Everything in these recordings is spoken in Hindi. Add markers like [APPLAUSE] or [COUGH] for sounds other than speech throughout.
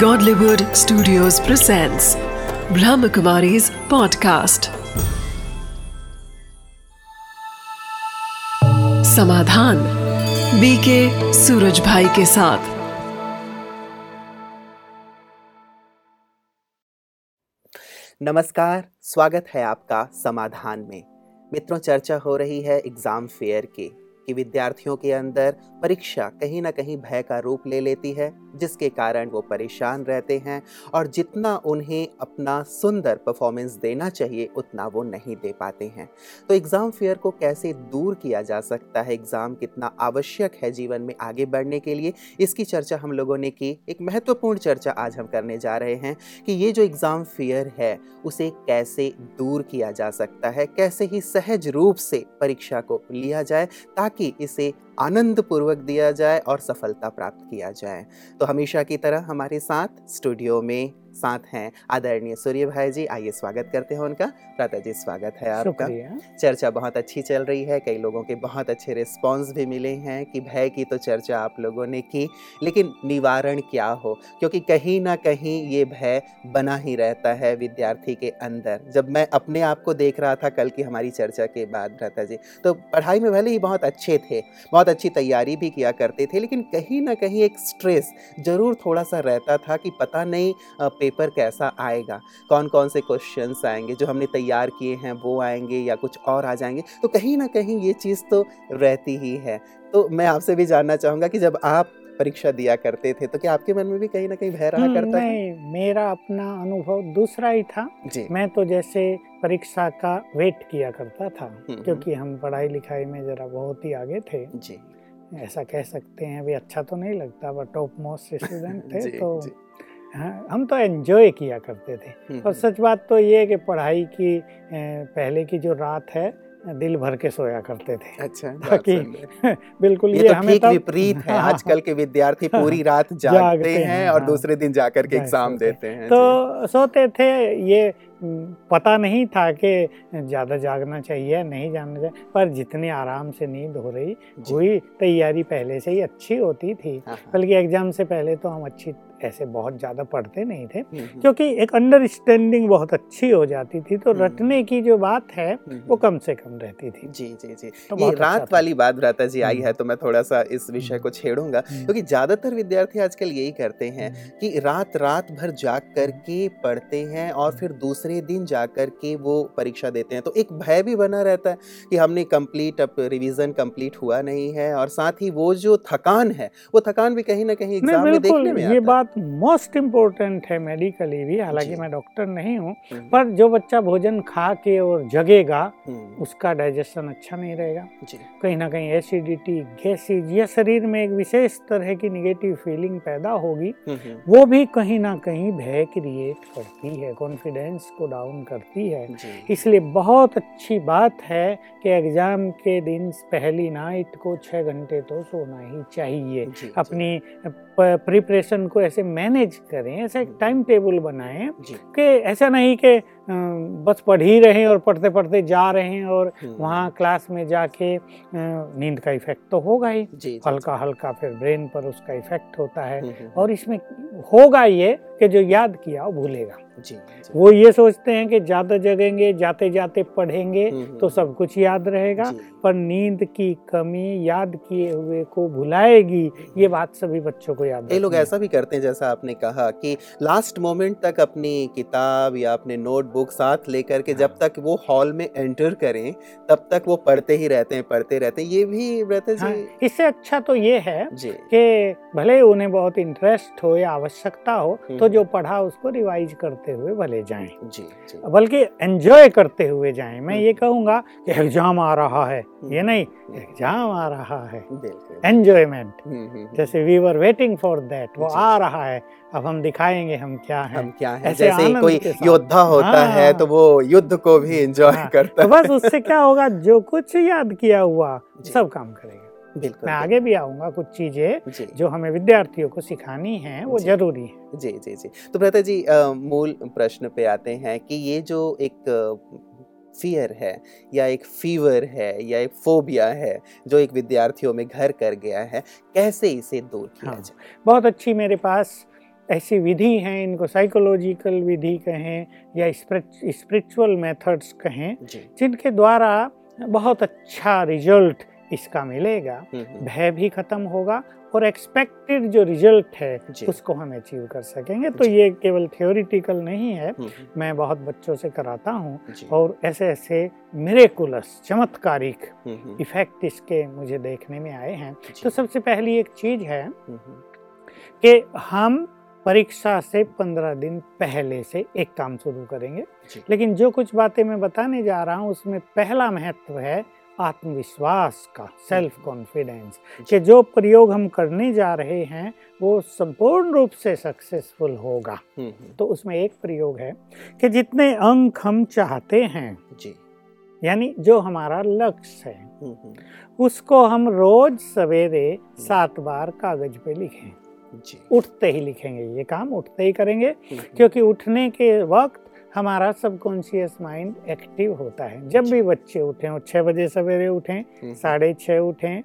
Godlywood Studios presents Brahmakumari's podcast. Samadhan BK Suraj Bhai के साथ। नमस्कार, स्वागत है आपका समाधान में। मित्रों, चर्चा हो रही है एग्ज़ाम फेयर की। कि विद्यार्थियों के अंदर परीक्षा कहीं ना कहीं भय का रूप ले लेती है, जिसके कारण वो परेशान रहते हैं और जितना उन्हें अपना सुंदर परफॉर्मेंस देना चाहिए, उतना वो नहीं दे पाते हैं। तो एग्ज़ाम फेयर को कैसे दूर किया जा सकता है? एग्ज़ाम कितना आवश्यक है जीवन में आगे बढ़ने के लिए? इसकी चर्चा हम लोगों ने की। एक महत्वपूर्ण चर्चा आज हम करने जा रहे हैं कि ये जो एग्ज़ाम फेयर है, उसे कैसे दूर किया जा सकता है? कैसे ही सहज रूप से परीक्षा को लिया जाए, ताकि इसे आनंद पूर्वक दिया जाए और सफलता प्राप्त किया जाए। तो हमेशा की तरह हमारे साथ स्टूडियो में साथ हैं। आदरणीय सूर्य भाई जी आइए स्वागत करते हैं उनका। प्राता जी स्वागत है आपका। चर्चा बहुत अच्छी चल रही है कई लोगों के बहुत अच्छे रिस्पॉन्स भी मिले हैं कि भय की तो चर्चा आप लोगों ने की लेकिन निवारण क्या हो? क्योंकि कहीं ना कहीं ये भय बना ही रहता है विद्यार्थी के अंदर। जब मैं अपने आप को देख रहा था कल की हमारी चर्चा के बाद भ्राता जी तो पढ़ाई में भले ही बहुत अच्छे थे बहुत अच्छी तैयारी भी किया करते थे लेकिन कहीं ना कहीं एक स्ट्रेस ज़रूर थोड़ा सा रहता था कि पता नहीं पेपर कैसा आएगा? कौन कौन से क्वेश्चंस आएँगे? जो हमने तैयार किए हैं वो आएँगे या कुछ और आ जाएँगे? तो कहीं ना कहीं ये चीज़ तो रहती ही है। तो मैं आपसे भी जानना चाहूँगा कि जब आप परीक्षा दिया करते थे तो क्या आपके मन में भी कहीं ना कहीं भय रहा हम्म, करता नहीं मेरा अपना अनुभव दूसरा ही था। जी। मैं तो जैसे परीक्षा का वेट किया करता था हम्म, क्योंकि हम्म। हम पढ़ाई लिखाई में जरा बहुत ही आगे थे। जी। ऐसा कह सकते हैं अभी अच्छा तो नहीं लगता बट टॉप मोस्ट स्टूडेंट थे जी, तो जी. हाँ, हम तो एंजॉय किया करते थे। हम्म, और हम्म। सच बात तो ये है कि पढ़ाई की पहले की जो रात है दिल भर के सोया करते थे। अच्छा ताकि [LAUGHS] बिल्कुल ये, ये तो ठीक विपरीत है हाँ, आजकल के विद्यार्थी पूरी रात जागते, जागते हैं, हैं और हाँ, दूसरे दिन जाकर के एग्ज़ाम देते हैं तो सोते थे ये पता नहीं था कि ज़्यादा जागना चाहिए नहीं जागना चाहिए पर जितनी आराम से नींद हो रही हुई तैयारी पहले से ही अच्छी होती थी। हाँ, बल्कि एग्ज़ाम से पहले तो हम अच्छी ऐसे बहुत ज़्यादा पढ़ते नहीं थे हम्म, हम्म। क्योंकि एक अंडरस्टैंडिंग बहुत अच्छी हो जाती थी तो हम्म। रटने की जो बात है वो कम से कम रहती थी। जी जी जी। तो ये रात अच्छा वाली बात भ्राता जी आई है तो मैं थोड़ा सा इस विषय को छेड़ूँगा क्योंकि ज़्यादातर विद्यार्थी आजकल यही करते हैं कि रात रात भर जाग करके पढ़ते हैं और फिर दूसरे दिन जाकर के वो परीक्षा देते हैं। तो एक भय भी बना रहता है कि हमने कंप्लीट अब रिवीजन कंप्लीट हुआ नहीं है और साथ ही वो जो थकान है वो थकान भी कहीं ना कहीं एग्ज़ाम में देखने में ये बात बात मोस्ट इम्पोर्टेंट है मेडिकली भी हालाँकि मैं डॉक्टर नहीं हूँ हम्म। पर जो बच्चा भोजन खा के और जगेगा हम्म। उसका डाइजेशन अच्छा नहीं रहेगा। कहीं ना कहीं एसिडिटी गैसेज या शरीर में एक विशेष तरह की निगेटिव फीलिंग पैदा होगी हम्म, वो भी कहीं ना कहीं भय क्रिएट करती है कॉन्फिडेंस को डाउन करती है। इसलिए बहुत अच्छी बात है कि एग्ज़ाम के दिन पहली नाइट को छह घंटे तो सोना ही चाहिए। अपनी प्रिपरेशन को ऐसे मैनेज करें ऐसा एक टाइम टेबल बनाएँ कि ऐसा नहीं कि बस पढ़ ही रहे और पढ़ते पढ़ते जा रहे हैं और हम्म। वहाँ क्लास में जाके नींद का इफ़ेक्ट तो होगा ही। हल्का हल्का फिर ब्रेन पर उसका इफ़ेक्ट होता है हम्म, हम्म, और इसमें होगा ये कि जो याद किया वो भूलेगा जी, जी। वो ये सोचते हैं कि ज़्यादा जगेंगे जाते जाते पढ़ेंगे तो सब कुछ याद रहेगा पर नींद की कमी याद किए हुए को भुलाएगी ये बात सभी बच्चों को याद ये लोग ऐसा भी करते हैं जैसा आपने कहा कि लास्ट मोमेंट तक अपनी किताब या अपने नोटबुक साथ लेकर के जब हाँ। तक वो हॉल में एंटर करें तब तक वो पढ़ते ही रहते हैं पढ़ते रहते हैं। ये भी रहते हाँ, इससे अच्छा तो ये है कि भले उन्हें बहुत इंटरेस्ट हो या आवश्यकता हो तो हम्म। जो पढ़ा उसको रिवाइज करते हुए भले जाएँ। जी, जी। बल्कि एंजॉय करते हुए जाएँ। मैं ये हम्म। कहूँगा कि एग्ज़ाम आ रहा है। हम्म। ये नहीं एग्ज़ाम आ रहा है। एंजॉयमेंट जैसे we were waiting for that वो आ रहा है। अब हम दिखाएँगे हम क्या हैं। हम क्या हैं। जैसे ही कोई योद्धा होता हाँ, है। तो वो युद्ध को भी एंजॉय हाँ, करता तो बस उससे क्या होगा? जो कुछ याद किया हुआ सब काम करेगा। बिल्कुल मैं आगे भी आऊँगा कुछ चीज़ें जो। हमें विद्यार्थियों को सिखानी है वो ज़रूरी है। जी जी जी। तो प्रता जी मूल प्रश्न पे आते हैं कि ये जो एक फियर है या एक फीवर है या एक फोबिया है जो एक विद्यार्थियों में घर कर गया है कैसे इसे दूर किया हाँ, जाए? बहुत अच्छी मेरे पास ऐसी विधि हैं इनको साइकोलॉजिकल विधि कहें या स्पिरिचुअल मेथड्स कहें जिनके द्वारा बहुत अच्छा रिज़ल्ट इसका मिलेगा हम्म, हम्म। भय भी खत्म होगा और एक्सपेक्टेड जो रिज़ल्ट है उसको हम अचीव कर सकेंगे। तो ये केवल थियोरिटिकल नहीं है हम्म, मैं बहुत बच्चों से कराता हूँ और ऐसे ऐसे मिरेकुलस चमत्कारिक इफ़ेक्ट इसके मुझे देखने में आए हैं। तो सबसे पहली एक चीज़ है कि हम परीक्षा से पंद्रह दिन पहले से एक काम शुरू करेंगे। लेकिन जो कुछ बातें मैं बताने जा रहा हूँ उसमें पहला महत्व है आत्मविश्वास का सेल्फ कॉन्फिडेंस कि जो प्रयोग हम करने जा रहे हैं वो संपूर्ण रूप से सक्सेसफुल होगा। हम्म, हम्म। तो उसमें एक प्रयोग है कि जितने अंक हम चाहते हैं जी। यानी जो हमारा लक्ष्य है हम्म, उसको हम रोज सवेरे सात बार कागज़ पे लिखें। जी। उठते ही लिखेंगे ये काम उठते ही करेंगे क्योंकि उठने के वक्त हमारा सबकॉन्शियस माइंड एक्टिव होता है। जब भी बच्चे उठें और छः बजे सवेरे उठें हम्म। साढ़े छः उठें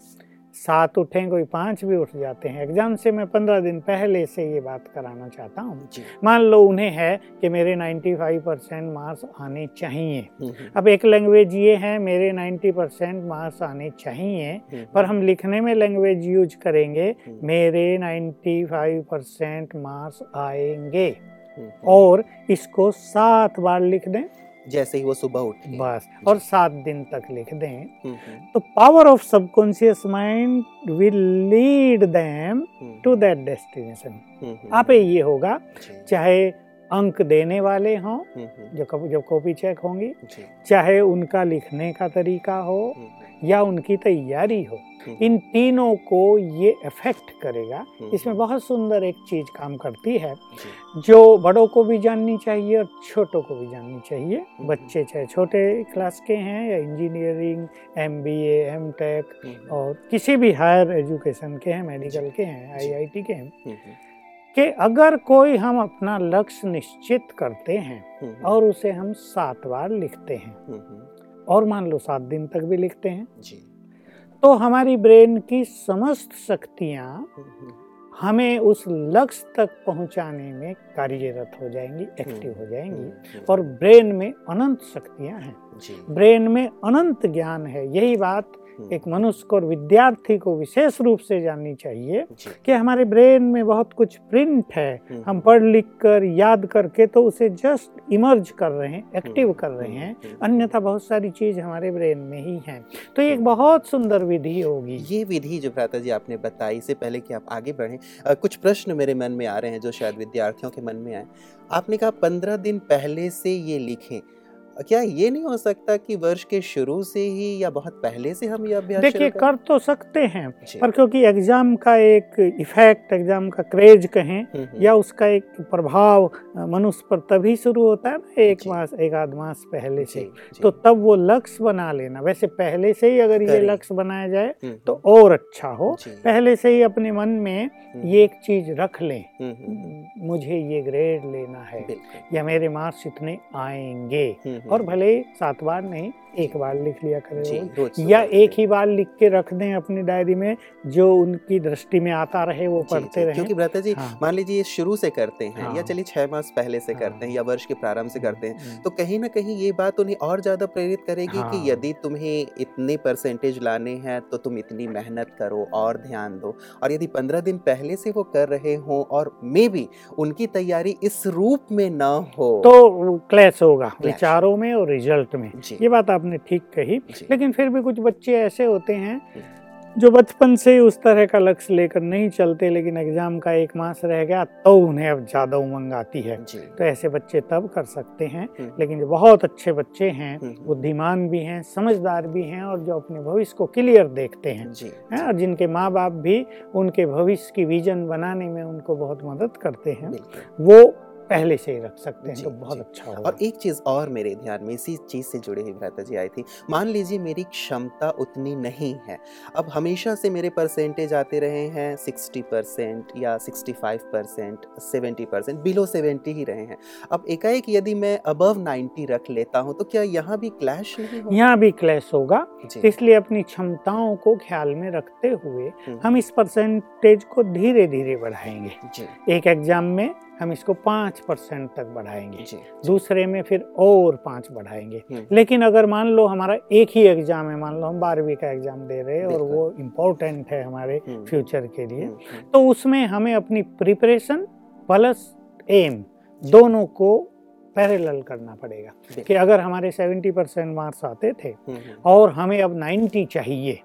सात उठें कोई पाँच भी उठ जाते हैं। एग्ज़ाम से मैं पंद्रह दिन पहले से ये बात कराना चाहता हूँ। मान लो उन्हें है कि मेरे 95 परसेंट मार्क्स आने चाहिए। हम्म, हम्म। अब एक लैंग्वेज ये है मेरे 90 परसेंट मार्क्स आने चाहिए पर हम लिखने में लैंग्वेज यूज़ करेंगे मेरे 95 परसेंट मार्क्स आएँगे। और इसको सात बार लिख दें। जैसे ही वो सुबह उठे बस और सात दिन तक लिख दें। तो power of subconscious mind will lead them to that destination आप ये होगा चाहे अंक देने वाले हों जो जो कॉपी चेक होंगी चाहे उनका लिखने का तरीका हो या उनकी तैयारी हो हम्म। इन तीनों को ये इफ़ेक्ट करेगा। हम्म। इसमें बहुत सुंदर एक चीज़ काम करती है जो। बड़ों को भी जाननी चाहिए और छोटों को भी जाननी चाहिए। हम्म। बच्चे चाहे छोटे क्लास के हैं या engineering M B M tech और किसी भी हायर एजुकेशन के हैं मेडिकल के हैं आईआईटी के हैं कि अगर कोई हम अपना लक्ष्य निश्चित करते हैं और उसे हम सात बार लिखते हैं और मान लो सात दिन तक भी लिखते हैं जी। तो हमारी ब्रेन की समस्त शक्तियाँ हम्म, हम्म। हमें उस लक्ष्य तक पहुँचाने में कार्यरत हो जाएँगी एक्टिव हो जाएँगी हम्म, और ब्रेन में अनंत शक्तियाँ हैं। ब्रेन में अनंत ज्ञान है यही बात हम्म। एक मनुष्य को और विद्यार्थी को विशेष रूप से जाननी चाहिए कि हमारे ब्रेन में बहुत कुछ प्रिंट है। हम्म। हम पढ़ लिख कर याद करके तो उसे जस्ट इमर्ज कर रहे हैं एक्टिव हम्म। कर रहे हैं। अन्यथा बहुत सारी चीज़ हमारे ब्रेन में ही है। तो एक बहुत सुंदर विधि होगी। ये विधि जो भ्राता जी आपने बताई इससे पहले कि आप आगे बढ़े कुछ प्रश्न मेरे मन में आ रहे हैं जो शायद विद्यार्थियों के मन में आए। आपने कहा पंद्रह दिन पहले से ये लिखें। क्या ये नहीं हो सकता कि वर्ष के शुरू से ही या बहुत पहले से हम ये अभ्यास देखिए कर? तो सकते हैं पर क्योंकि एग्ज़ाम का एक इफ़ेक्ट एग्ज़ाम का क्रेज कहें हम्म, हम्म। या उसका एक प्रभाव मनुष्य पर तभी शुरू होता है ना एक मास एक आध मास पहले से तो तब वो लक्ष्य बना लेना। वैसे पहले से ही अगर ये लक्ष्य बनाया जाए हम्म, तो और अच्छा हो। पहले से ही अपने मन में ये एक चीज़ रख लें। मुझे ये ग्रेड लेना है या मेरे मार्क्स इतने आएँगे। और भले ही सात बार नहीं एक बार लिख लिया करें या एक ही बार लिख के रख दें अपनी डायरी में जो उनकी दृष्टि में आता रहे वो पढ़ते रहे क्योंकि भ्राता जी हाँ। मान लीजिए शुरू से करते हैं हाँ। या चलिए छह मास पहले से हाँ। करते हैं या वर्ष के प्रारंभ से करते हैं हम्म। तो कहीं ना कहीं ये बात उन्हें और ज़्यादा प्रेरित करेगी हाँ। कि यदि तुम्हें इतने परसेंटेज लाने हैं तो तुम इतनी मेहनत करो और ध्यान दो और यदि पंद्रह दिन पहले से वो कर रहे हो और मे भी उनकी तैयारी इस रूप में न हो तो क्लैश होगा विचारों में और रिज़ल्ट में। ये बात आपने ठीक कही। लेकिन फिर भी कुछ बच्चे ऐसे होते हैं जो बचपन से उस तरह का लक्ष्य लेकर नहीं चलते लेकिन एग्ज़ाम का एक मास रह गया तो उन्हें अब ज़्यादा उमंग आती है। तो ऐसे बच्चे तब कर सकते हैं। हम्म। लेकिन जो बहुत अच्छे बच्चे हैं हम्म। बुद्धिमान भी हैं समझदार भी हैं और जो अपने भविष्य को क्लियर देखते हैं। है? और जिनके माँ बाप भी उनके भविष्य की विजन बनाने में उनको बहुत मदद करते हैं वो पहले से ही रख सकते हैं तो बहुत अच्छा होगा। और एक चीज़ और मेरे ध्यान में इसी चीज़ से जुड़े हुई भ्राता जी आई थी। मान लीजिए मेरी क्षमता उतनी नहीं है अब हमेशा से मेरे परसेंटेज आते रहे हैं सिक्सटी परसेंट या sixty five percent seventy percent below seventy ही रहे हैं। अब एकाएक यदि मैं अबव नाइन्टी रख लेता हूँ तो क्या यहाँ भी क्लैश नहीं यहाँ भी क्लैश होगा। इसलिए अपनी क्षमताओं को ख्याल में रखते हुए हम्म। हम इस परसेंटेज को धीरे धीरे बढ़ाएँगे एक एग्ज़ाम में हम इसको पाँच परसेंट तक बढ़ाएँगे। दूसरे में फिर और पाँच बढ़ाएँगे। हम्म। लेकिन अगर मान लो हमारा एक ही एग्ज़ाम है मान लो हम बारहवीं का एग्ज़ाम दे रहे हैं और वो इम्पोर्टेंट है हमारे फ्यूचर हम्म। के लिए तो उसमें हमें अपनी प्रिपरेशन प्लस एम दोनों को पैरेलल करना पड़ेगा कि अगर हमारे 70 परसेंट मार्क्स आते थे हम्म, हम्म। और हमें अब 90 चाहिए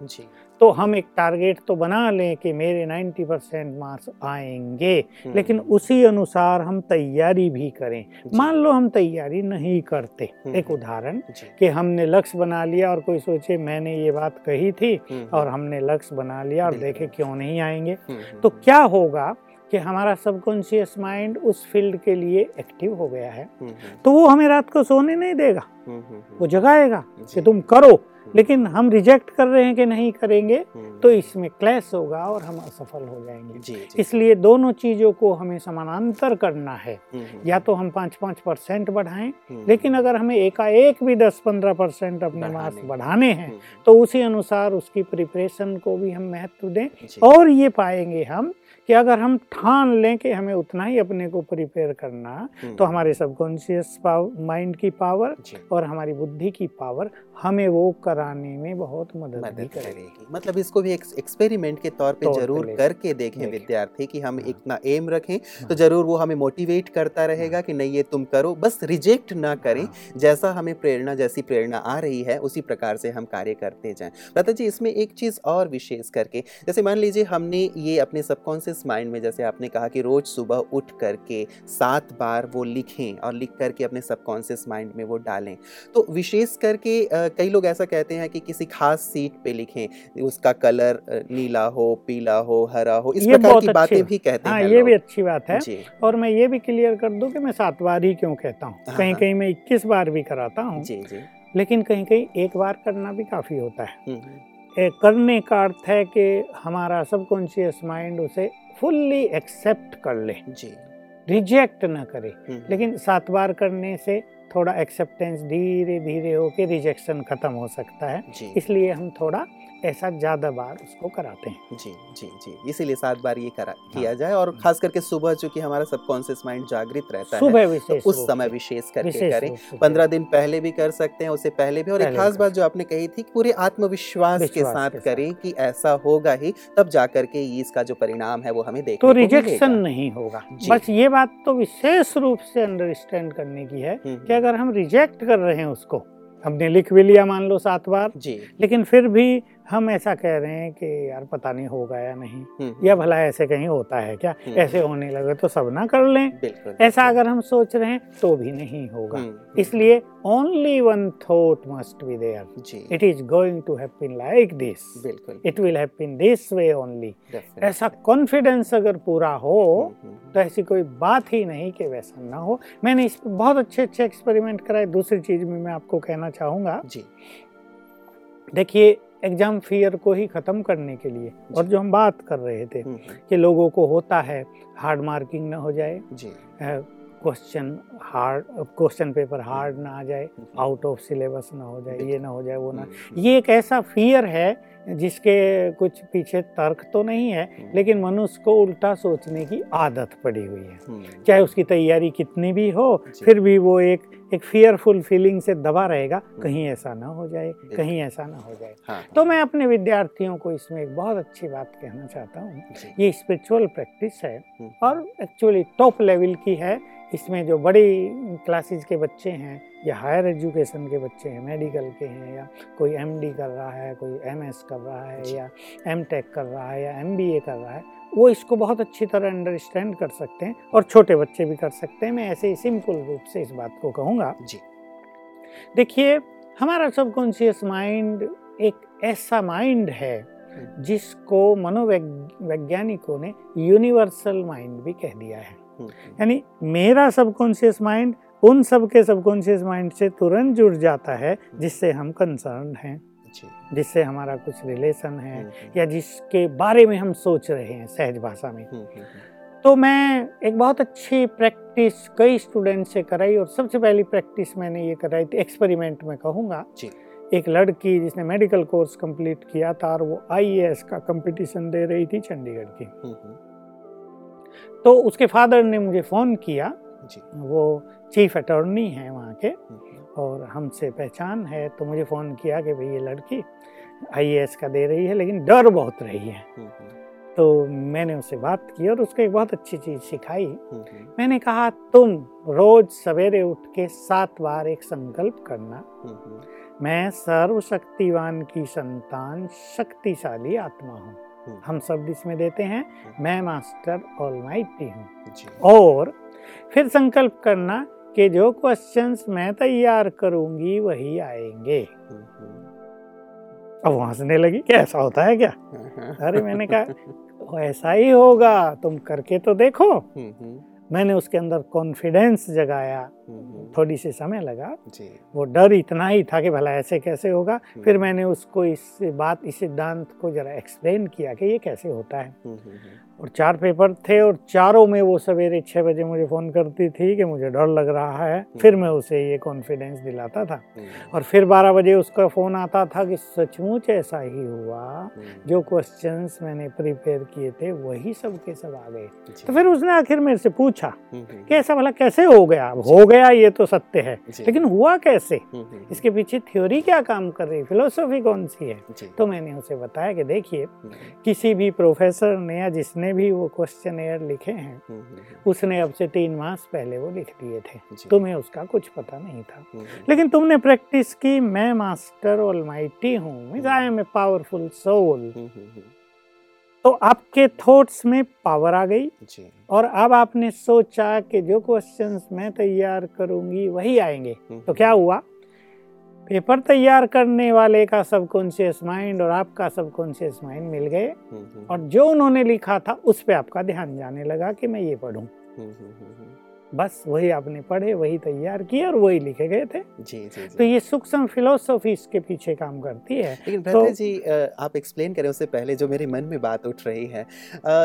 तो हम एक टारगेट तो बना लें कि मेरे 90 परसेंट मार्क्स आएँगे हम्म, लेकिन उसी अनुसार हम तैयारी भी करें। मान लो हम तैयारी नहीं करते। एक उदाहरण कि हमने लक्ष्य बना लिया और कोई सोचे मैंने ये बात कही थी और हमने लक्ष्य बना लिया और देखे क्यों नहीं आएँगे। तो क्या होगा कि हमारा सबकॉन्शियस माइंड उस फ़ील्ड के लिए एक्टिव हो गया है हम्म, हम्म। तो वो हमें रात को सोने नहीं देगा वो जगाएगा कि तुम करो लेकिन हम रिजेक्ट कर रहे हैं कि नहीं करेंगे तो इसमें क्लैश होगा और हम असफल हो जाएँगे। जी, जी। इसलिए दोनों चीज़ों को हमें समानांतर करना है। या तो हम पाँच पाँच परसेंट बढ़ाएँ लेकिन अगर हमें एकाएक भी दस पंद्रह परसेंट अपने मार्क्स बढ़ाने हैं तो उसी अनुसार उसकी प्रिपरेशन को भी हम महत्व दें। और ये पाएँगे हम कि अगर हम ठान लें कि हमें उतना ही अपने को प्रिपेयर करना हम्म। तो हमारे सबकॉन्शियस माइंड की पावर और हमारी बुद्धि की पावर हमें वो कराने में बहुत मदद, मदद करेगी मतलब इसको भी एक एक्सपेरिमेंट के तौर पे ज़रूर करके देखें विद्यार्थी कि हम हाँ। इतना एम रखें तो हाँ। ज़रूर वो हमें मोटिवेट करता रहेगा कि नहीं ये तुम करो बस रिजेक्ट ना करें हाँ। जैसा हमें प्रेरणा जैसी प्रेरणा आ रही है उसी प्रकार से हम कार्य करते जाएँ लता जी इसमें एक चीज़ और विशेष करके जैसे मान लीजिए हमने ये अपने सबकॉन्शियस माइंड में जैसे आपने कहा कि रोज सुबह उठ करके सात बार वो लिखें और लिख करके अपने सबकॉन्शियस माइंड में वो डालें तो विशेष करके कई लोग ऐसा कहते हैं कि किसी खास सीट पे लिखें उसका कलर नीला हो पीला हो हरा हो इस प्रकार की बातें भी कहते हाँ, हैं ये भी अच्छी बात है। और मैं ये भी क्लियर कर दूँ कि मैं सात बार ही क्यों कहता हूँ? हाँ, कहीं हाँ। कहीं मैं इक्कीस बार भी कराता हूँ लेकिन कहीं कहीं एक बार करना भी काफ़ी होता है। हम्म। करने का अर्थ है कि हमारा सबकॉन्शियस माइंड उसे फुल्ली एक्सेप्ट कर ले। जी। रिजेक्ट ना करे। लेकिन सात बार करने से थोड़ा एक्सेप्टेंस धीरे धीरे होके रिजेक्शन खत्म हो सकता है। इसलिए हम थोड़ा ऐसा ज़्यादा बार उसको कराते हैं। जी जी जी। इसीलिए सात बार ये करा हाँ। किया जाए और खास करके सुबह चूँकि हमारा सबकॉन्शियस माइंड जागृत रहता सुबह है तो उस समय विशेष करके करें। पंद्रह दिन पहले भी कर सकते हैं उससे पहले भी। और एक खास बात जो आपने कही थी पूरे आत्मविश्वास के साथ करें कि ऐसा होगा ही तब जाकर के इसका जो परिणाम है वो हमें देख तो रिजेक्शन नहीं होगा। बस ये बात तो विशेष रूप से अंडरस्टैंड करने की है हम्म, कि हम्म। अगर हम रिजेक्ट कर रहे हैं उसको हमने लिख भी लिया मान लो सात बार जी। लेकिन फिर भी हम ऐसा कह रहे हैं कि यार पता नहीं होगा या नहीं हम्म, हम्म। या भला ऐसे कहीं होता है क्या? हम्म, ऐसे होने लगे तो सब ना कर लें। ऐसा अगर हम सोच रहे हैं तो भी नहीं होगा। इसलिए only one thought must be there it is going to happen like this बिल्कुल। It will happen this way only ऐसा कॉन्फिडेंस अगर पूरा हो तो ऐसी कोई बात ही नहीं कि वैसा ना हो। मैंने इस बहुत अच्छे अच्छे एक्सपेरिमेंट कराए। दूसरी चीज़ में मैं आपको कहना चाहूँगा। जी। देखिए एग्ज़ाम फियर को ही खत्म करने के लिए। और जो हम बात कर रहे थे हम्म, हम्म। कि लोगों को होता है हार्ड मार्किंग ना हो जाए question hard question paper hard ना आ जाए आउट ऑफ़ सिलेबस ना हो जाए ये ना हो जाए वो ना। हम्म, ये एक ऐसा फियर है जिसके कुछ पीछे तर्क तो नहीं है। लेकिन मनुष्य को उल्टा सोचने की आदत पड़ी हुई है। चाहे उसकी तैयारी कितनी भी हो फिर भी वो एक एक फियरफुल फीलिंग से दबा रहेगा हम्म। कहीं ऐसा ना हो जाए कहीं ऐसा ना हो जाए। हाँ। तो मैं अपने विद्यार्थियों को इसमें एक बहुत अच्छी बात कहना चाहता हूँ। ये स्पिरिचुअल प्रैक्टिस है और एक्चुअली टॉप लेवल की है। इसमें जो बड़ी क्लासेस के बच्चे हैं या हायर एजुकेशन के बच्चे हैं मेडिकल के हैं या कोई एमडी कर रहा है कोई एमएस कर रहा है या एम टेक कर रहा है या एमबीए कर रहा है वो इसको बहुत अच्छी तरह अंडरस्टैंड कर सकते हैं और छोटे बच्चे भी कर सकते हैं। मैं ऐसे ही सिंपल रूप से इस बात को कहूँगा। जी। देखिए हमारा सबकॉन्शियस माइंड एक ऐसा माइंड है हम्म। जिसको मनोवैज्ञानिकों ने यूनिवर्सल माइंड भी कह दिया है। यानी मेरा सबकॉन्शियस माइंड उन सब के सबकॉन्शियस माइंड से तुरंत जुड़ जाता है जिससे हम कंसर्न हैं। जिससे हमारा कुछ रिलेशन है या जिसके बारे में हम सोच रहे हैं सहज भाषा में। तो मैं एक बहुत अच्छी प्रैक्टिस कई स्टूडेंट से कराई और सबसे पहली प्रैक्टिस मैंने ये कराई थी एक्सपेरिमेंट में कहूँगा। एक लड़की जिसने मेडिकल कोर्स कंप्लीट किया था और वो आईएएस का कंपटीशन दे रही थी चंडीगढ़ की। तो उसके फादर ने मुझे फ़ोन किया। वो चीफ अटॉर्नी है वहाँ के। और हमसे पहचान है तो मुझे फ़ोन किया कि भाई ये लड़की आईएएस का दे रही है लेकिन डर बहुत रही है। तो मैंने उससे बात की और उसको एक बहुत अच्छी चीज़ सिखाई। मैंने कहा तुम रोज सवेरे उठ के सात बार एक संकल्प करना। मैं सर्वशक्तिवान की संतान शक्तिशाली आत्मा हूँ। हम शब्द इसमें देते हैं। मैं मास्टर ऑलमाइटी हूँ। और फिर संकल्प करना कि जो क्वेश्चंस मैं तैयार करूँगी वही आएँगे। अब हंसने लगी क्या ऐसा होता है क्या? अरे मैंने कहा ऐसा ही होगा तुम करके तो देखो। मैंने उसके अंदर कॉन्फिडेंस जगाया। थोड़ी सी समय लगा। जी। वो डर इतना ही था कि भला ऐसे कैसे होगा। फिर मैंने उसको इस बात इस सिद्धांत को जरा एक्सप्लेन किया कि ये कैसे होता है। और चार पेपर थे और चारों में वो सवेरे छः बजे मुझे फ़ोन करती थी कि मुझे डर लग रहा है। फिर हम्म। मैं उसे ये कॉन्फिडेंस दिलाता था। हम्म। और फिर बारह बजे उसका फ़ोन आता था कि सचमुच ऐसा ही हुआ। हम्म। जो क्वेश्चंस मैंने प्रिपेयर किए थे वही सब के सब आ गए। तो फिर उसने आखिर मेरे से पूछा कि ऐसा भला कैसे हो गया? हो गया ये तो सत्य है। लेकिन हुआ कैसे? इसके पीछे थ्योरी क्या काम कर रही फिलोसॉफी कौन सी है? तो मैंने उसे बताया कि देखिए किसी भी प्रोफेसर ने या जिसने भी वो क्वेश्चन एयर लिखे हैं हम्म, हम्म, हम्म। उसने अब से तीन मास पहले वो लिख दिए थे। तुम्हें उसका कुछ पता नहीं था। लेकिन तुमने प्रैक्टिस की मैं मास्टर ऑलमाइटी हूँ I am a powerful soul तो आपके थॉट्स में पावर आ गई। जी। और अब आपने सोचा कि जो क्वेश्चंस मैं तैयार करूँगी वही आएँगे। तो क्या हुआ? पेपर तैयार करने वाले का सबकॉन्शियस माइंड और आपका सबकॉन्शियस माइंड मिल गए। हम्म, हम्म, और जो उन्होंने लिखा था उस पर आपका ध्यान जाने लगा कि मैं ये पढ़ूं। हम्म, बस वही आपने पढ़े वही तैयार किए और वही लिखे गए थे। जी जी, जी। तो ये सूक्ष्म फिलोसॉफी इसके पीछे काम करती है। लेकिन तो, जी आप एक्सप्लेन करें उससे पहले जो मेरे मन में बात उठ रही है।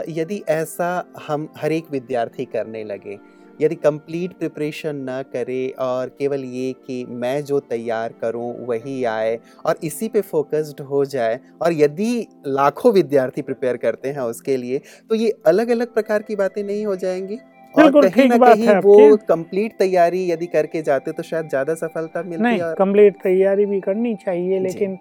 यदि ऐसा हम हर एक विद्यार्थी करने लगे यदि कंप्लीट प्रिपरेशन ना करे और केवल ये कि मैं जो तैयार करूँ वही आए और इसी पे फोकस्ड हो जाए और यदि लाखों विद्यार्थी प्रिपेयर करते हैं उसके लिए तो ये अलग अलग प्रकार की बातें नहीं हो जाएँगी? और कहीं ना कहीं वो कंप्लीट तैयारी यदि करके जाते तो शायद ज़्यादा सफलता मिलती नहीं और... कंप्लीट तैयारी भी करनी चाहिए लेकिन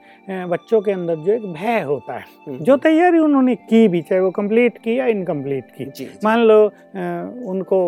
बच्चों के अंदर जो एक भय होता है हम्म, जो हम्म। तैयारी उन्होंने की भी चाहे वो कंप्लीट की या इनकम्प्लीट की। मान लो उनको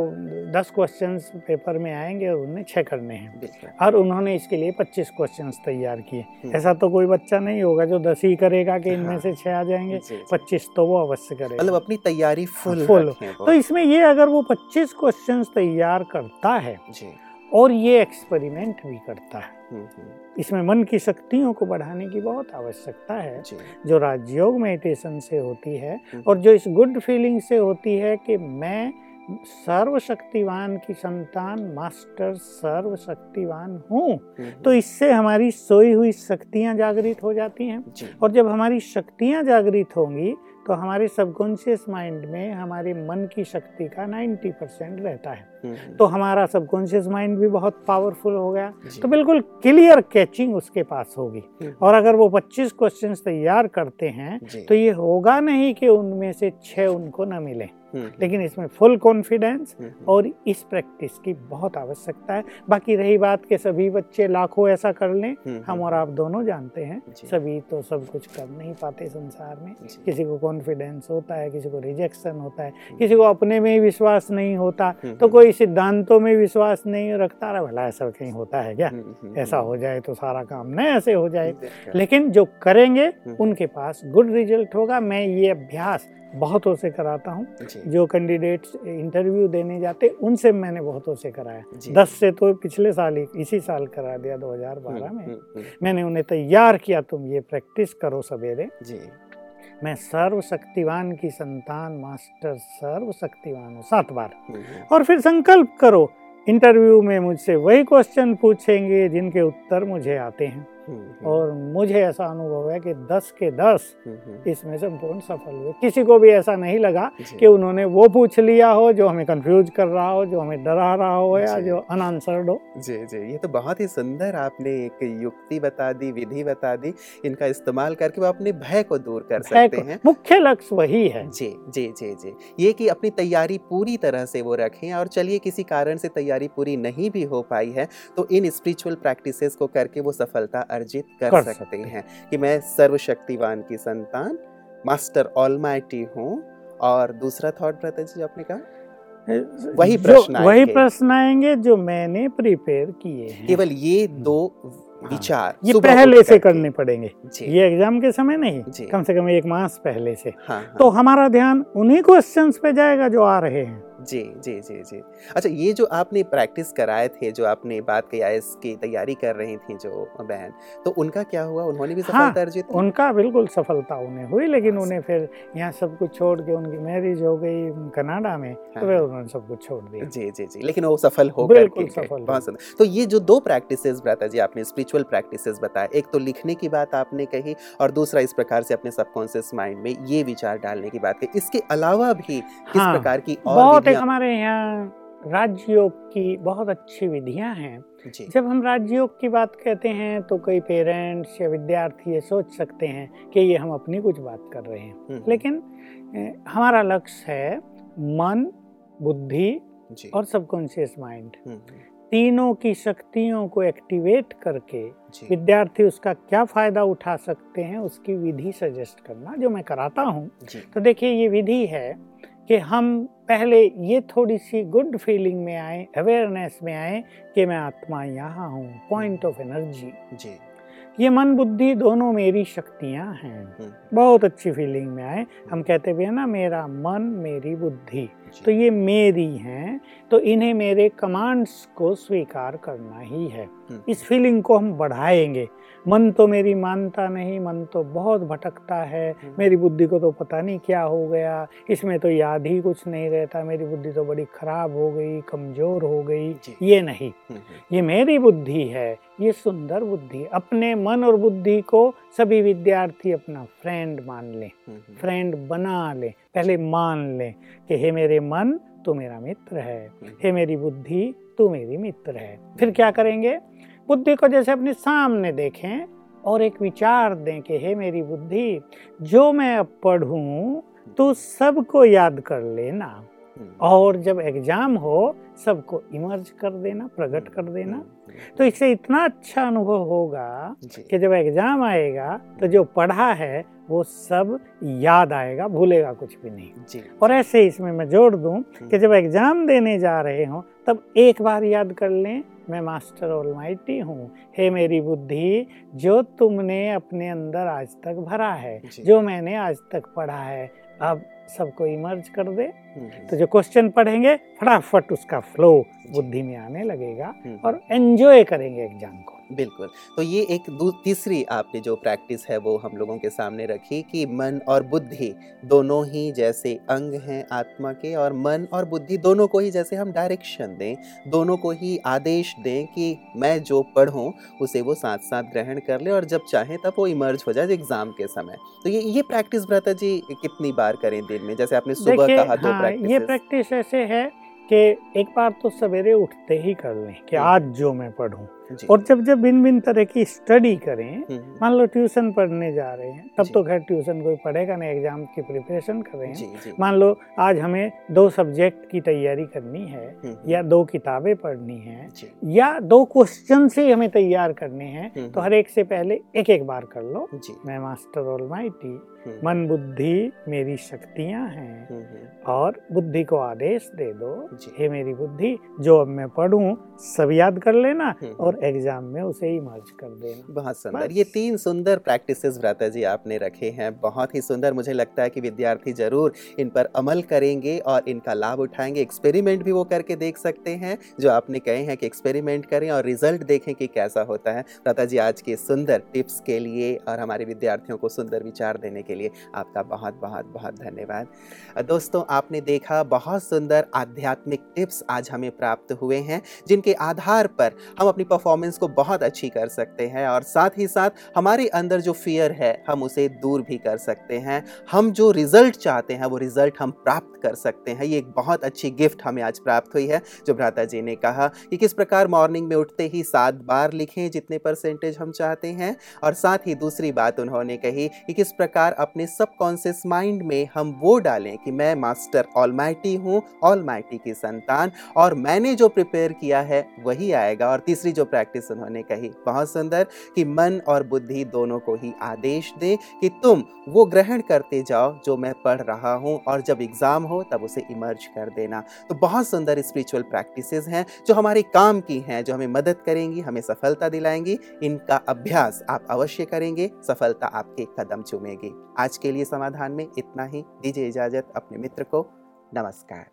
दस क्वेश्चन पेपर में आएँगे और उन्हें छह करने हैं और उन्होंने इसके लिए पच्चीस क्वेश्चन तैयार किए। हम्म। ऐसा तो कोई बच्चा नहीं होगा जो दस ही करेगा कि इनमें हाँ। से छह आ जाएँगे पच्चीस तो वो अवश्य करेगा। मतलब अपनी तैयारी फुल फुल तो इसमें ये अगर वो पच्चीस क्वेश्चंस तैयार करता है जी और ये एक्सपेरिमेंट भी करता है हम्म, हम्म। इसमें मन की शक्तियों को बढ़ाने की बहुत आवश्यकता है जो राजयोग मेडिटेशन से होती है हम्म। और जो इस गुड फीलिंग से होती है कि मैं सर्वशक्तिवान की संतान मास्टर सर्वशक्तिवान हूँ। तो इससे हमारी सोई हुई शक्तियाँ जागृत हो जाती हैं। और जब हमारी शक्तियाँ जागृत होंगी तो हमारे सबकॉन्शियस माइंड में हमारे मन की शक्ति का 90 परसेंट रहता है। हम्म, हम्म। तो हमारा सबकॉन्शियस माइंड भी बहुत पावरफुल हो गया। तो बिल्कुल क्लियर कैचिंग उसके पास होगी। हम्म, और अगर वो 25 क्वेश्चंस तैयार करते हैं तो ये होगा नहीं कि उनमें से छः उनको न मिले। हम्म, हम्म। लेकिन इसमें फुल कॉन्फिडेंस हम्म, और इस प्रैक्टिस की बहुत आवश्यकता है। बाकी रही बात के सभी बच्चे लाखों ऐसा कर लें हम और आप दोनों जानते हैं। सभी तो सब कुछ कर नहीं पाते संसार में। किसी को कॉन्फिडेंस होता है किसी को रिजेक्शन होता है किसी को अपने में ही विश्वास नहीं होता तो कोई सिद्धांतों में विश्वास नहीं रखता रहा भला ऐसा कहीं होता है क्या? ऐसा हो जाए तो सारा काम न ऐसे हो जाए। लेकिन जो करेंगे उनके पास गुड रिज़ल्ट होगा। मैं ये अभ्यास बहुतों से कराता हूँ। जो कैंडिडेट्स इंटरव्यू देने जाते उनसे मैंने बहुतों से कराया। दस से तो पिछले साल ही इसी साल करा दिया 2012 हम्म, में। हम्म, हम्म। मैंने उन्हें तैयार किया तुम ये प्रैक्टिस करो सवेरे। मैं सर्व शक्तिवान की संतान मास्टर सर्व शक्तिवान हूँ सात बार। और फिर संकल्प करो इंटरव्यू में मुझसे वही क्वेश्चन पूछेंगे जिनके उत्तर मुझे आते हैं। और मुझे ऐसा अनुभव है कि दस के दस हम्म, इसमें संपूर्ण सफल हुए। किसी को भी ऐसा नहीं लगा कि उन्होंने वो पूछ लिया हो जो हमें कंफ्यूज कर रहा हो जो हमें डरा रहा हो या जो। अनआंसर्ड हो। जी जी। ये तो बहुत ही सुंदर आपने एक युक्ति बता दी विधि बता दी इनका इस्तेमाल करके वो अपने भय को दूर कर सकते हैं। मुख्य लक्ष्य वही है। जी जी जी जी। ये कि अपनी तैयारी पूरी तरह से वो रखें और चलिए किसी कारण से तैयारी पूरी नहीं भी हो पाई है तो इन स्पिरिचुअल प्रैक्टिसेस को करके वो सफलता अर्जित कर, कर सकते, सकते हैं कि मैं सर्वशक्तिवान की संतान मास्टर ऑलमाइटी हूँ। और दूसरा थॉट ब्रदर जी आपने कहा? वही प्रश्न वही प्रश्न आएँगे जो मैंने प्रिपेयर किए हैं। केवल ये हम्म। दो हाँ। विचार ये पहले से करने पड़ेंगे। ये एग्ज़ाम के समय नहीं कम से कम एक मास पहले से। हाँ, हाँ. तो हमारा ध्यान उन्हीं क्वेश्चंस पे जाएगा जो आ रहे हैं। जी जी जी जी। अच्छा ये जो आपने प्रैक्टिस कराए थे जो आपने बात की आई की तैयारी कर रही थी जो बहन तो उनका क्या हुआ? उन्होंने भी सफलता हाँ, अर्जित उनका बिल्कुल सफलता उन्हें हुई लेकिन उन्हें फिर यहाँ सब कुछ छोड़ के उनकी मैरिज हो गई कनाडा में तो हाँ, तो उन्होंने सब कुछ छोड़ दिया। जी जी जी लेकिन वो सफल हो बिल्कुल सफल बहुत तो ये जो दो प्रैक्टिस ब्रता जी आपने स्पिरिचुअल प्रैक्टिस बताया एक तो लिखने की बात आपने कही और दूसरा इस प्रकार से अपने सबकॉन्शियस माइंड में ये विचार डालने की बात कही। इसके अलावा भी किस हाँ, प्रकार की और एक हमारे यहाँ राजयोग की बहुत अच्छी विधियाँ हैं। जब हम राजयोग की बात कहते हैं तो कई पेरेंट्स या विद्यार्थी ये सोच सकते हैं कि ये हम अपनी कुछ बात कर रहे हैं। हम्म, हम्म। लेकिन हमारा लक्ष्य है मन बुद्धि और सबकॉन्शियस माइंड। हम्म, तीनों की शक्तियों को एक्टिवेट करके विद्यार्थी उसका क्या फ़ायदा उठा सकते हैं उसकी विधि सजेस्ट करना जो मैं कराता हूँ। तो देखिए ये विधि है कि हम पहले ये थोड़ी सी गुड फीलिंग में आए अवेयरनेस में आए कि मैं आत्मा यहाँ हूँ पॉइंट ऑफ़ एनर्जी जी। ये मन बुद्धि दोनों मेरी शक्तियाँ हैं। हम्म। बहुत अच्छी फीलिंग में आए। हम कहते भी हैं ना मेरा मन मेरी बुद्धि। तो ये मेरी हैं तो इन्हें मेरे कमांड्स को स्वीकार करना ही है। हम्म। इस फीलिंग को हम बढ़ाएँगे। मन तो मेरी मानता नहीं मन तो बहुत भटकता है। हम्म। मेरी बुद्धि को तो पता नहीं क्या हो गया। इसमें तो याद ही कुछ नहीं रहता। मेरी बुद्धि तो बड़ी खराब हो गई कमज़ोर हो गई। ये नहीं। हम्म। ये मेरी बुद्धि है। ये सुंदर बुद्धि। अपने मन और बुद्धि को सभी विद्यार्थी अपना फ्रेंड मान लें। फ्रेंड बना ले। पहले मान लें कि हे मेरे मन तू मेरा मित्र है। हे मेरी बुद्धि तू मेरी मित्र है। फिर क्या करेंगे? बुद्धि को जैसे अपने सामने देखें और एक विचार दें कि हे मेरी बुद्धि जो मैं अब पढ़ूँ तो सबको याद कर लेना। हम्म। और जब एग्ज़ाम हो सबको इमर्ज कर देना प्रकट कर हम्म, देना। हम्म, तो इससे इतना अच्छा अनुभव होगा कि जब एग्ज़ाम आएगा तो जो पढ़ा है वो सब याद आएगा भूलेगा कुछ भी नहीं। और ऐसे इसमें मैं जोड़ दूँ कि जब एग्ज़ाम देने जा रहे हो तब एक बार याद कर लें मैं मास्टर ऑल माइटी हूँ। हे मेरी बुद्धि जो तुमने अपने अंदर आज तक भरा है जो। मैंने आज तक पढ़ा है अब सबको इमर्ज कर दे। हम्म, हम्म। तो जो क्वेश्चन पढ़ेंगे फटाफट उसका फ्लो बुद्धि में आने लगेगा हम्म, और एंजॉय करेंगे एग्ज़ाम को। बिल्कुल। तो ये एक तीसरी आपने जो प्रैक्टिस है वो हम लोगों के सामने रखी कि मन और बुद्धि दोनों ही जैसे अंग हैं आत्मा के और मन और बुद्धि दोनों को ही जैसे हम डायरेक्शन दें दोनों को ही आदेश दें कि मैं जो पढ़ूं उसे वो साथ साथ ग्रहण कर ले और जब चाहे तब वो इमर्ज हो जाए एग्ज़ाम के समय। तो ये ये प्रैक्टिस भ्राता जी कितनी बार करें दिन में? जैसे आपने सुबह कहा दो प्रैक्टिस हाँ, ये प्रैक्टिस ऐसे है कि एक बार तो सवेरे उठते ही कर लें कि हम्म। आज जो मैं पढ़ूं और जब जब भिन्न भिन्न तरह की स्टडी करें हम्म, हम्म। मान लो ट्यूशन पढ़ने जा रहे हैं तब तो खैर ट्यूशन कोई पढ़ेगा नहीं एग्ज़ाम की प्रिपरेशन कर रहे हैं। मान लो आज हमें दो सब्जेक्ट की तैयारी करनी है हम्म, या दो किताबें पढ़नी है या दो क्वेश्चन से हमें तैयार करने हैं तो हर एक से पहले एक एक बार कर लो। मैं मास्टर ऑल माइटी मन बुद्धि मेरी शक्तियाँ हैं और बुद्धि को आदेश दे दो। हे मेरी बुद्धि जो अब मैं पढ़ूं सब याद कर लेना और एग्ज़ाम में उसे इमर्ज कर देना। बहुत सुंदर। ये तीन सुंदर प्रैक्टिसेस भ्राता जी आपने रखे हैं। बहुत ही सुंदर। मुझे लगता है कि विद्यार्थी ज़रूर इन पर अमल करेंगे और इनका लाभ उठाएँगे। एक्सपेरिमेंट भी वो करके देख सकते हैं जो आपने कहे हैं कि एक्सपेरिमेंट करें और रिज़ल्ट देखें कि कैसा होता है। भ्राता जी आज के सुंदर टिप्स के लिए और हमारे विद्यार्थियों को सुंदर विचार देने के लिए आपका बहुत बहुत बहुत धन्यवाद। दोस्तों आपने देखा बहुत सुंदर आध्यात्मिक टिप्स आज हमें प्राप्त हुए हैं जिनके आधार पर हम अपनी परफॉर्मेंस को बहुत अच्छी कर सकते हैं और साथ ही साथ हमारे अंदर जो फियर है, हम उसे दूर भी कर सकते हैं। हम जो रिज़ल्ट चाहते हैं, वो रिज़ल्ट हम प्राप्त कर सकते हैं। ये एक बहुत अच्छी गिफ्ट हमें आज प्राप्त हुई है, जो भ्राता जी ने कहा कि किस प्रकार मॉर्निंग में उठते ही सात बार लिखें जितने परसेंटेज हम चाहते हैं और साथ ही दूसरी बात उन्होंने कही कि किस प्रकार अपने सबकॉन्शियस माइंड में हम वो डालें कि मैं मास्टर ऑल माइटी हूँ ऑल माइटी की संतान और मैंने जो प्रिपेयर किया है, वही आएगा। और तीसरी जो प्रैक्टिस उन्होंने कही। बहुत सुंदर कि मन और बुद्धि दोनों को ही आदेश दें कि तुम वो ग्रहण करते जाओ जो मैं पढ़ रहा हूँ और जब एग्ज़ाम हो तब उसे इमर्ज कर देना। तो बहुत सुंदर स्पिरिचुअल प्रैक्टिसेस हैं जो हमारे काम की हैं, जो हमें मदद करेंगी, हमें सफलता दिलाएँगी। इनका अभ्यास आप अवश्य करेंगे, सफलता आपके कदम चूमेगी। आज के लिए समाधान में इतना ही। दीजिए इजाज़त अपने मित्र को। नमस्कार।